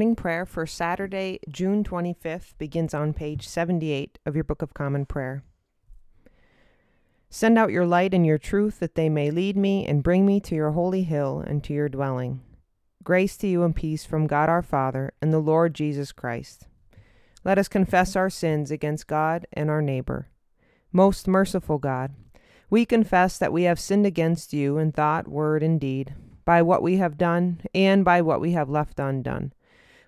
Morning prayer for Saturday, June 25th begins on page 78 of your Book of Common Prayer. Send out your light and your truth that they may lead me and bring me to your holy hill and to your dwelling. Grace to you and peace from God our Father and the Lord Jesus Christ. Let us confess our sins against God and our neighbor. Most merciful God, we confess that we have sinned against you in thought, word, and deed, by what we have done and by what we have left undone.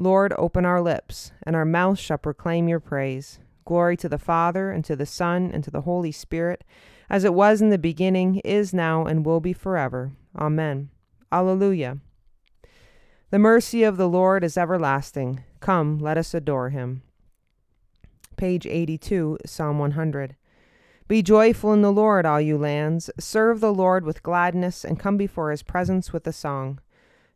Lord, open our lips, and our mouths shall proclaim your praise. Glory to the Father, and to the Son, and to the Holy Spirit, as it was in the beginning, is now, and will be forever. Amen. Alleluia. The mercy of the Lord is everlasting. Come, let us adore him. Page 82, Psalm 100. Be joyful in the Lord, all you lands. Serve the Lord with gladness, and come before his presence with a song.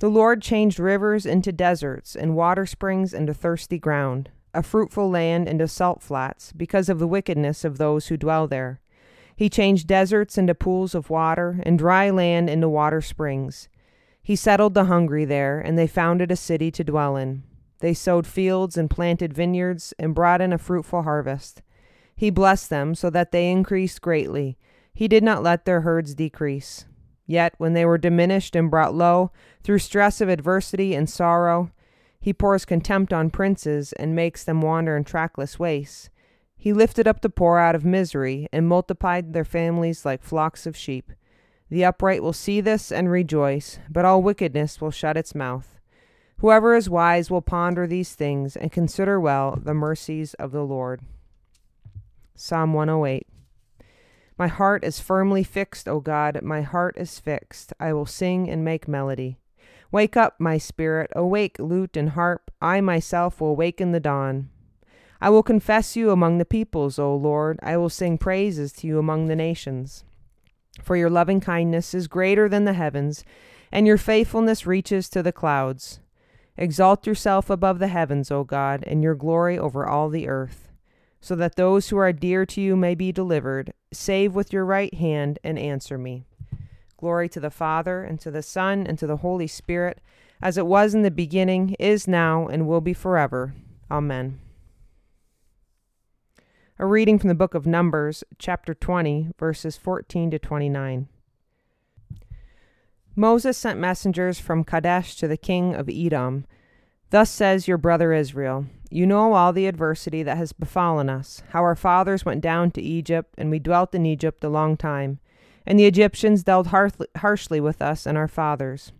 The Lord changed rivers into deserts, and water springs into thirsty ground, a fruitful land into salt flats, because of the wickedness of those who dwell there. He changed deserts into pools of water, and dry land into water springs. He settled the hungry there, and they founded a city to dwell in. They sowed fields and planted vineyards, and brought in a fruitful harvest. He blessed them so that they increased greatly. He did not let their herds decrease. Yet, when they were diminished and brought low through stress of adversity and sorrow, he pours contempt on princes and makes them wander in trackless wastes. He lifted up the poor out of misery and multiplied their families like flocks of sheep. The upright will see this and rejoice, but all wickedness will shut its mouth. Whoever is wise will ponder these things and consider well the mercies of the Lord. Psalm 108. My heart is firmly fixed, O God, my heart is fixed. I will sing and make melody. Wake up, my spirit, awake, lute and harp. I myself will waken the dawn. I will confess you among the peoples, O Lord. I will sing praises to you among the nations. For your loving kindness is greater than the heavens, and your faithfulness reaches to the clouds. Exalt yourself above the heavens, O God, and your glory over all the earth so that those who are dear to you may be delivered. Save with your right hand and answer me. Glory to the Father, and to the Son, and to the Holy Spirit, as it was in the beginning, is now, and will be forever. Amen. A reading from the book of Numbers, chapter 20, verses 14 to 29. Moses sent messengers from Kadesh to the king of Edom. Thus says your brother Israel you know all the adversity that has befallen us, how our fathers went down to Egypt, and we dwelt in Egypt a long time, and the Egyptians dealt harshly with us and our fathers.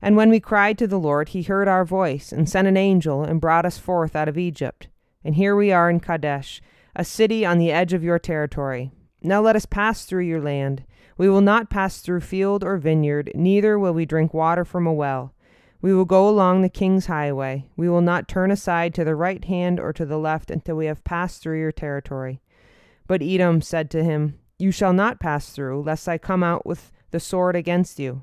And when we cried to the Lord, he heard our voice, and sent an angel, and brought us forth out of Egypt. And here we are in Kadesh, a city on the edge of your territory. Now let us pass through your land. We will not pass through field or vineyard, neither will we drink water from a well. We will go along the king's highway. We will not turn aside to the right hand or to the left until we have passed through your territory. But Edom said to him, You shall not pass through, lest I come out with the sword against you.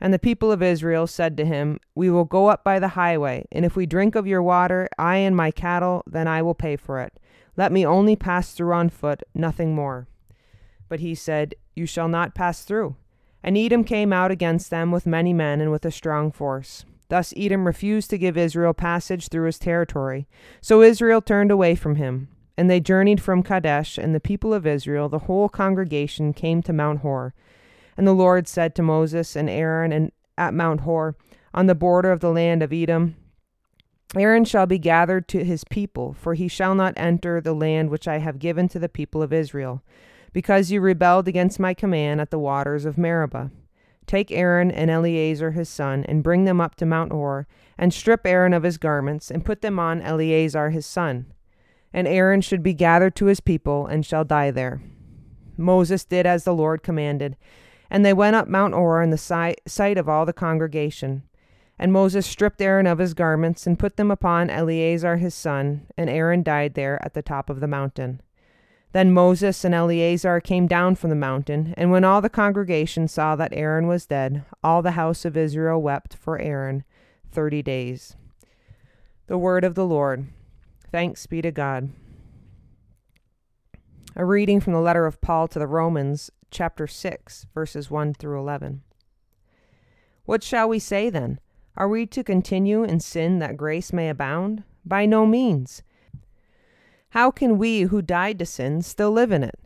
And the people of Israel said to him, We will go up by the highway, and if we drink of your water, I and my cattle, then I will pay for it. Let me only pass through on foot, nothing more. But he said, You shall not pass through. And Edom came out against them with many men and with a strong force. Thus Edom refused to give Israel passage through his territory. So Israel turned away from him. And they journeyed from Kadesh, and the people of Israel, the whole congregation, came to Mount Hor. And the Lord said to Moses and Aaron and at Mount Hor, on the border of the land of Edom, Aaron shall be gathered to his people, for he shall not enter the land which I have given to the people of Israel, because you rebelled against my command at the waters of Meribah. Take Aaron and Eleazar his son, and bring them up to Mount Hor, and strip Aaron of his garments, and put them on Eleazar his son. And Aaron should be gathered to his people, and shall die there. Moses did as the Lord commanded, and they went up Mount Hor in the sight of all the congregation. And Moses stripped Aaron of his garments, and put them upon Eleazar his son, and Aaron died there at the top of the mountain. Then Moses and Eleazar came down from the mountain, and when all the congregation saw that Aaron was dead, all the house of Israel wept for Aaron thirty days. The word of the Lord. Thanks be to God. A reading from the letter of Paul to the Romans, chapter 6, verses 1 through 11. What shall we say then? Are we to continue in sin that grace may abound? By no means. How can we who died to sin still live in it?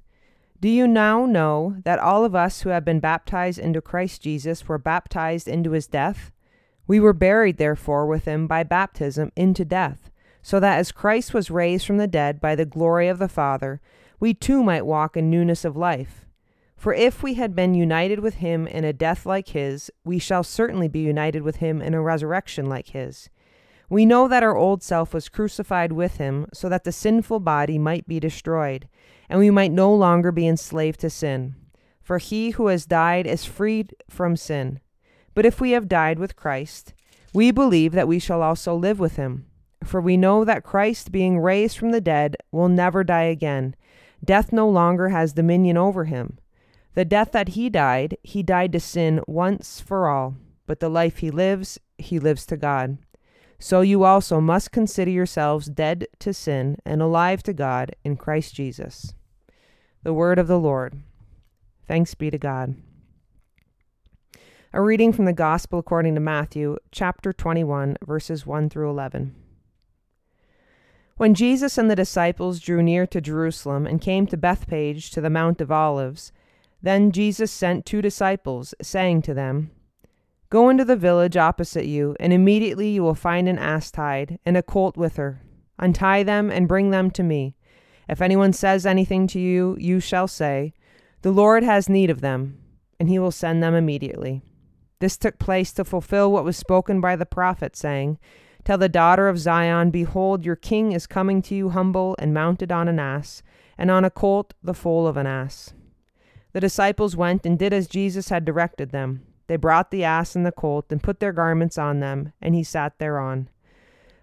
Do you now know that all of us who have been baptized into Christ Jesus were baptized into his death? We were buried, therefore, with him by baptism into death, so that as Christ was raised from the dead by the glory of the Father, we too might walk in newness of life. For if we had been united with him in a death like his, we shall certainly be united with him in a resurrection like his. We know that our old self was crucified with him so that the sinful body might be destroyed, and we might no longer be enslaved to sin. For he who has died is freed from sin. But if we have died with Christ, we believe that we shall also live with him. For we know that Christ, being raised from the dead, will never die again. Death no longer has dominion over him. The death that he died, he died to sin once for all, but the life he lives, he lives to God. So you also must consider yourselves dead to sin and alive to God in Christ Jesus. The word of the Lord. Thanks be to God. A reading from the Gospel according to Matthew, chapter 21, verses 1 through 11. When Jesus and the disciples drew near to Jerusalem and came to Bethphage to the Mount of Olives, then Jesus sent two disciples, saying to them, Go into the village opposite you, and immediately you will find an ass tied, and a colt with her. Untie them and bring them to me. If anyone says anything to you, you shall say, The Lord has need of them, and he will send them immediately. This took place to fulfill what was spoken by the prophet, saying, Tell the daughter of Zion, Behold, your king is coming to you humble and mounted on an ass, and on a colt, the foal of an ass. The disciples went and did as Jesus had directed them. They brought the ass and the colt and put their garments on them, and he sat thereon.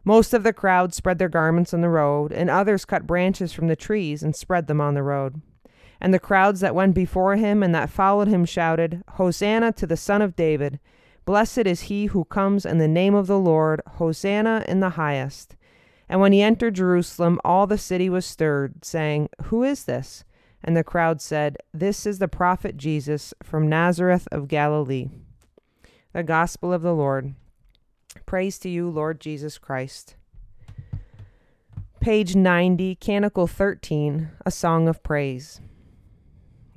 Most of the crowd spread their garments on the road, and others cut branches from the trees and spread them on the road. And the crowds that went before him and that followed him shouted, Hosanna to the Son of David! Blessed is he who comes in the name of the Lord! Hosanna in the highest! And when he entered Jerusalem, all the city was stirred, saying, Who is this? And the crowd said, This is the prophet Jesus from Nazareth of Galilee. The Gospel of the Lord. Praise to you, Lord Jesus Christ. Page 90, Canticle 13, A Song of Praise.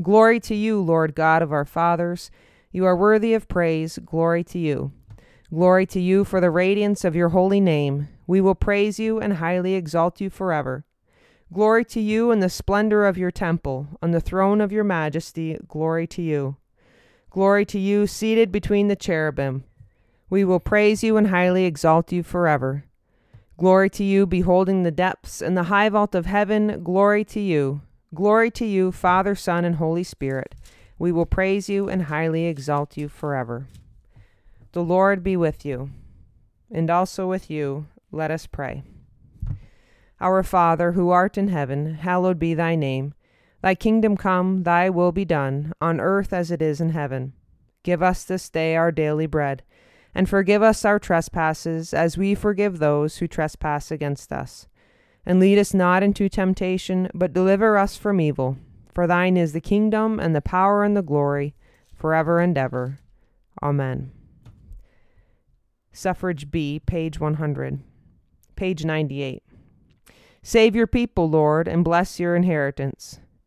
Glory to you, Lord God of our fathers. You are worthy of praise. Glory to you. Glory to you for the radiance of your holy name. We will praise you and highly exalt you forever. Glory to you in the splendor of your temple, on the throne of your majesty, glory to you. Glory to you, seated between the cherubim. We will praise you and highly exalt you forever. Glory to you, beholding the depths and the high vault of heaven, glory to you. Glory to you, Father, Son, and Holy Spirit. We will praise you and highly exalt you forever. The Lord be with you, and also with you. Let us pray. Our Father, who art in heaven, hallowed be thy name. Thy kingdom come, thy will be done, on earth as it is in heaven. Give us this day our daily bread, and forgive us our trespasses, as we forgive those who trespass against us. And lead us not into temptation, but deliver us from evil. For thine is the kingdom, and the power, and the glory, forever and ever. Amen. Suffrage B, page 100. Page 98. Save your people, Lord, and bless your inheritance.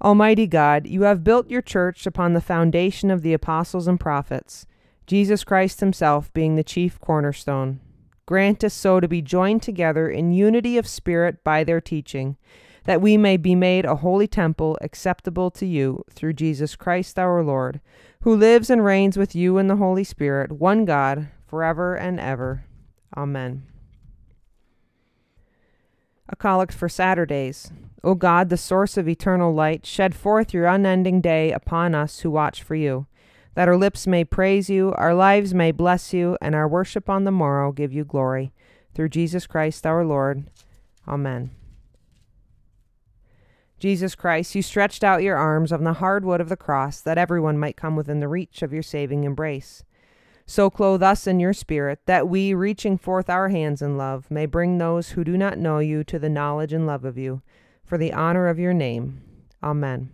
Almighty God, you have built your church upon the foundation of the apostles and prophets, Jesus Christ himself being the chief cornerstone. Grant us so to be joined together in unity of spirit by their teaching, that we may be made a holy temple acceptable to you through Jesus Christ our Lord, who lives and reigns with you in the Holy Spirit, one God, forever and ever. Amen. A collect for Saturdays. O God, the source of eternal light, shed forth your unending day upon us who watch for you, that our lips may praise you, our lives may bless you, and our worship on the morrow give you glory. Through Jesus Christ our Lord. Amen. Jesus Christ, you stretched out your arms on the hard wood of the cross that everyone might come within the reach of your saving embrace. So clothe us in your spirit, that we, reaching forth our hands in love, may bring those who do not know you to the knowledge and love of you for the honor of your name. Amen.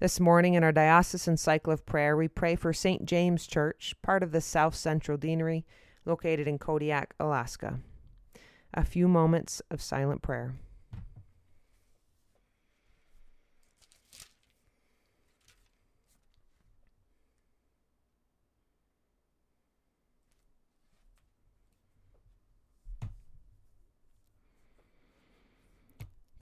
This morning in our diocesan cycle of prayer, we pray for St. James Church, part of the South Central Deanery, located in Kodiak, Alaska. A few moments of silent prayer.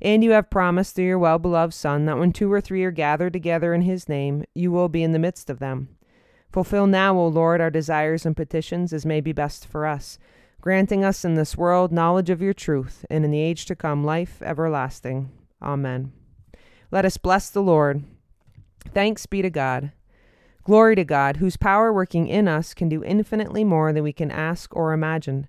And you have promised through your well beloved Son that when two or three are gathered together in his name, you will be in the midst of them. Fulfill now, O Lord, our desires and petitions as may be best for us, granting us in this world knowledge of your truth, and in the age to come life everlasting. Amen. Let us bless the Lord. Thanks be to God. Glory to God, whose power working in us can do infinitely more than we can ask or imagine.